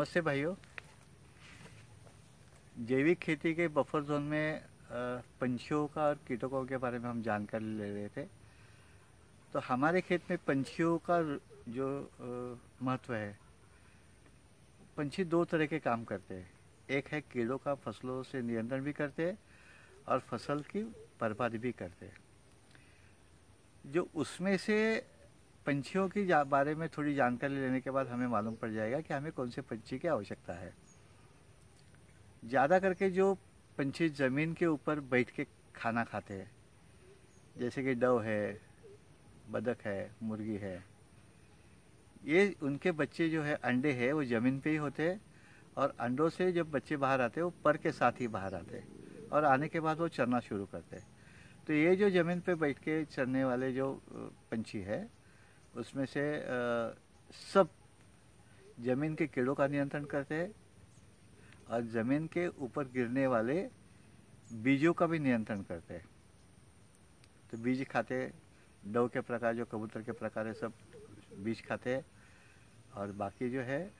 नमस्ते भाइयों। जैविक खेती के बफर जोन में पंछियों का और कीटकों के बारे में हम जानकारी ले रहे थे। तो हमारे खेत में पंछियों का जो महत्व है, पंछी दो तरह के काम करते हैं। एक है कीड़ों का फ़सलों से नियंत्रण भी करते हैं और फ़सल की बर्बादी भी करते हैं। जो उसमें से पंछियों की बारे में थोड़ी जानकारी लेने के बाद हमें मालूम पड़ जाएगा कि हमें कौन से पंछी की आवश्यकता है। ज़्यादा करके जो पंछी ज़मीन के ऊपर बैठ के खाना खाते हैं, जैसे कि डव है, बदक है, मुर्गी है, ये उनके बच्चे जो है, अंडे है, वो ज़मीन पे ही होते हैं और अंडों से जब बच्चे बाहर आते हैं, वो पर के साथ ही बाहर आते हैं और आने के बाद वो चरना शुरू करते हैं। तो ये जो ज़मीन पे बैठ के चरने वाले जो पंछी है उसमें से अ, सब ज़मीन के कीड़ों का नियंत्रण करते हैं और ज़मीन के ऊपर गिरने वाले बीजों का भी नियंत्रण करते हैं। तो बीज खाते डव के प्रकार जो कबूतर के प्रकार है सब बीज खाते हैं। और बाकी जो है अ,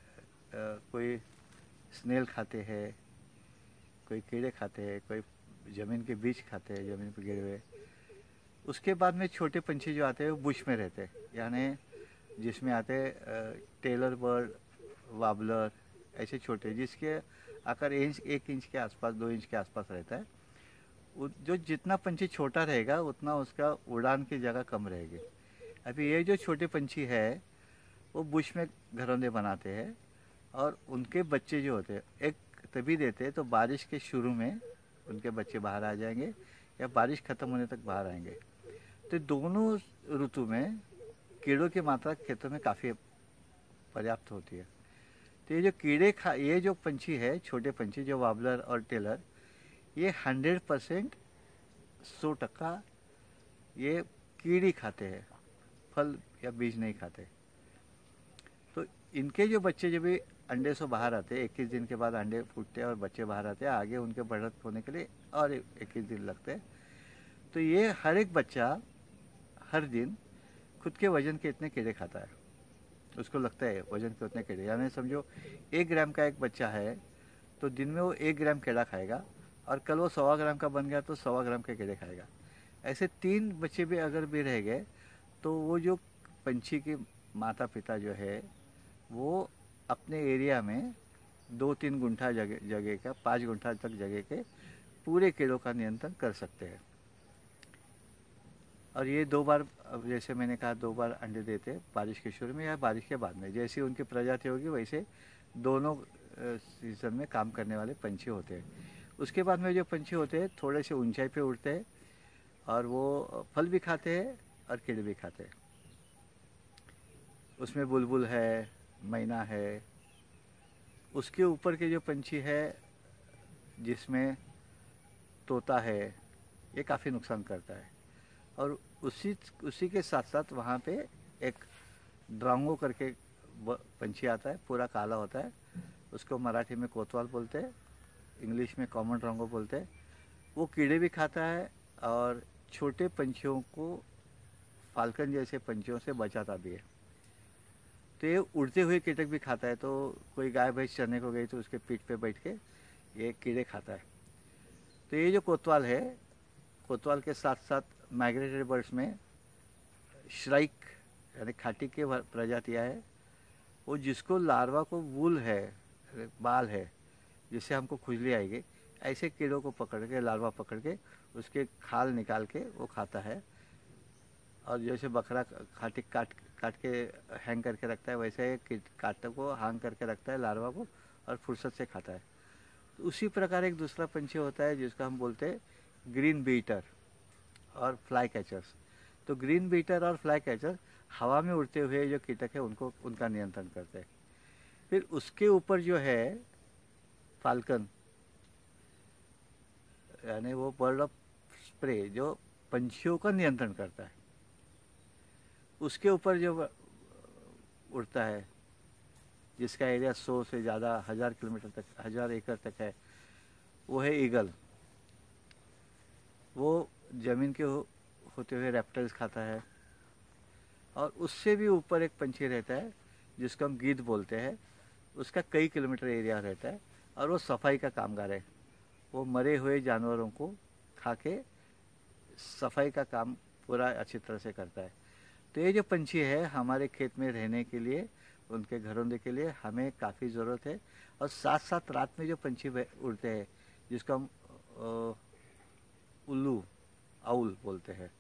कोई स्नेल खाते हैं कोई कीड़े खाते हैं कोई ज़मीन के बीज खाते हैं ज़मीन पर गिरे हुए। उसके बाद में छोटे पंछी जो आते हैं, वो बुश में रहते हैं। यानी जिसमें आते टेलर बर्ड, वाबलर, ऐसे छोटे जिसके आकार इंच, एक इंच के आसपास, दो इंच के आसपास रहता है। जो जितना पंछी छोटा रहेगा, उतना उसका उड़ान की जगह कम रहेगी। अभी ये जो छोटे पंछी है, वो बुश में घरौंदे बनाते हैं और उनके बच्चे जो होते हैं, एक तभी देते हैं तो बारिश के शुरू में उनके बच्चे बाहर आ जाएँगे या बारिश खत्म होने तक बाहर आएँगे। तो दोनों ऋतु में कीड़ों की मात्रा खेतों में काफ़ी पर्याप्त होती है। तो ये जो कीड़े खा, ये जो पंछी है, छोटे पंछी, जो वाबलर और टेलर, ये हंड्रेड परसेंट सौ टक्का ये कीड़ी खाते हैं। फल या बीज नहीं खाते। तो इनके जो बच्चे जब भी अंडे से बाहर आते हैं, इक्कीस दिन के बाद अंडे फूटते हैं और बच्चे बाहर आते हैं, आगे उनके बढ़त होने के लिए और इक्कीस दिन लगते हैं। तो ये हर एक बच्चा हर दिन खुद के वज़न के इतने कीड़े खाता है। उसको लगता है वज़न के उतने कीड़े यानी समझो, एक ग्राम का एक बच्चा है तो दिन में वो एक ग्राम कीड़ा खाएगा और कल वो सवा ग्राम का बन गया तो सवा ग्राम के कीड़े खाएगा। ऐसे तीन बच्चे भी अगर भी रह गए तो वो जो पंछी के माता पिता जो है, वो अपने एरिया में दो तीन गुंठा जगह जगह का पाँच गुंठा तक जगह के पूरे कीड़ों का नियंत्रण कर सकते हैं। और ये दो बार जैसे मैंने कहा, दो बार अंडे देते बारिश के शुरू में या बारिश के बाद में। जैसी उनकी प्रजाति होगी, वैसे दोनों सीज़न में काम करने वाले पंछी होते हैं। उसके बाद में जो पंछी होते हैं, थोड़े से ऊंचाई पे उड़ते हैं और वो फल भी खाते हैं और कीड़े भी खाते हैं। उसमें बुलबुल है, मैना है। उसके ऊपर के जो पंछी है, जिसमें तोता है, ये काफ़ी नुकसान करता है। और उसी उसी के साथ साथ वहाँ पे एक ड्रांगो करके पंछी आता है, पूरा काला होता है। उसको मराठी में कोतवाल बोलते हैं, इंग्लिश में कॉमन ड्रांगो बोलते हैं। वो कीड़े भी खाता है और छोटे पंछियों को, फाल्कन जैसे पंछियों से बचाता भी है। तो ये उड़ते हुए कीटक भी खाता है तो कोई गाय भैंस चरने को गई तो उसके पीठ पे बैठ के ये कीड़े खाता है। तो ये जो कोतवाल है, कोतवाल के साथ साथ माइग्रेटरी बर्ड्स में श्राइक यानी खाटी के प्रजातियाँ है वो जिसको लार्वा को वूल है बाल है जिससे हमको खुजली आएगी, ऐसे कीड़ों को पकड़ के लार्वा पकड़ के, उसके खाल निकाल के वो खाता है। और जैसे बकरा खाटी काट काट के हैंग करके रखता है, वैसे काटों को हैंग करके रखता है लार्वा को, और फुर्सत से खाता है। तो उसी प्रकार एक दूसरा पंछी होता है, जिसका हम बोलते हैं ग्रीन बीटर और फ्लाई कैचर्स तो ग्रीन बीटर और फ्लाई कैचर हवा में उड़ते हुए जो कीटक है, उनको, उनका नियंत्रण करते हैं। फिर उसके ऊपर जो है फाल्कन यानी वो बर्ड ऑफ़ स्प्रे जो पंछियों का नियंत्रण करता है। उसके ऊपर जो उड़ता है, जिसका एरिया सौ से ज़्यादा, हज़ार किलोमीटर तक, हज़ार एकड़ तक है, वो है ईगल वो ज़मीन के हो, होते हुए रेप्टाइल्स खाता है। और उससे भी ऊपर एक पंछी रहता है जिसको हम गीत बोलते हैं। उसका कई किलोमीटर एरिया रहता है और वो सफ़ाई का कामगार है। वो मरे हुए जानवरों को खा के सफ़ाई का काम पूरा अच्छी तरह से करता है। तो ये जो पंछी है हमारे खेत में रहने के लिए उनके घरौंदे के लिए हमें काफ़ी ज़रूरत है। और साथ साथ रात में जो पंछी उड़ते हैं जिसको हम उल्लू आउल बोलते हैं।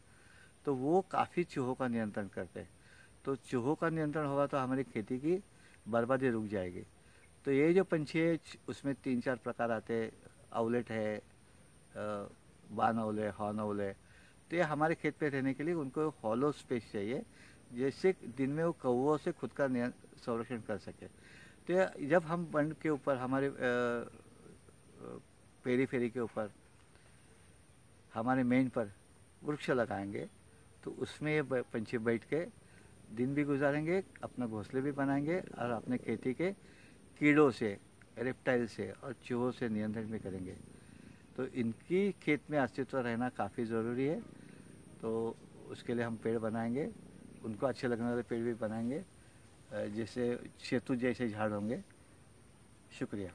तो वो काफ़ी चूहों का नियंत्रण करते हैं। तो चूहों का नियंत्रण होगा तो हमारी खेती की बर्बादी रुक जाएगी। तो ये जो पंछी है, उसमें तीन चार प्रकार आते हैं। आउलेट है बान औले हॉर्न औले तो ये हमारे खेत पे रहने के लिए उनको हॉलो स्पेस चाहिए जैसे दिन में वो कौओं से खुद का संरक्षण कर सके। तो जब हम बंड के ऊपर, हमारे पेरी फेरी के ऊपर हमारे मेन पर वृक्ष लगाएँगे तो उसमें ये पंछी बैठ के दिन भी गुजारेंगे, अपना घोंसले भी बनाएँगे और अपने खेती के कीड़ों से रेप्टाइल से और चूहों से नियंत्रण भी करेंगे। तो इनकी खेत में अस्तित्व रहना काफ़ी ज़रूरी है। तो उसके लिए हम पेड़ बनाएँगे, उनको अच्छे लगने वाले पेड़ भी बनाएँगे जैसे सेतु जैसे झाड़ होंगे। शुक्रिया।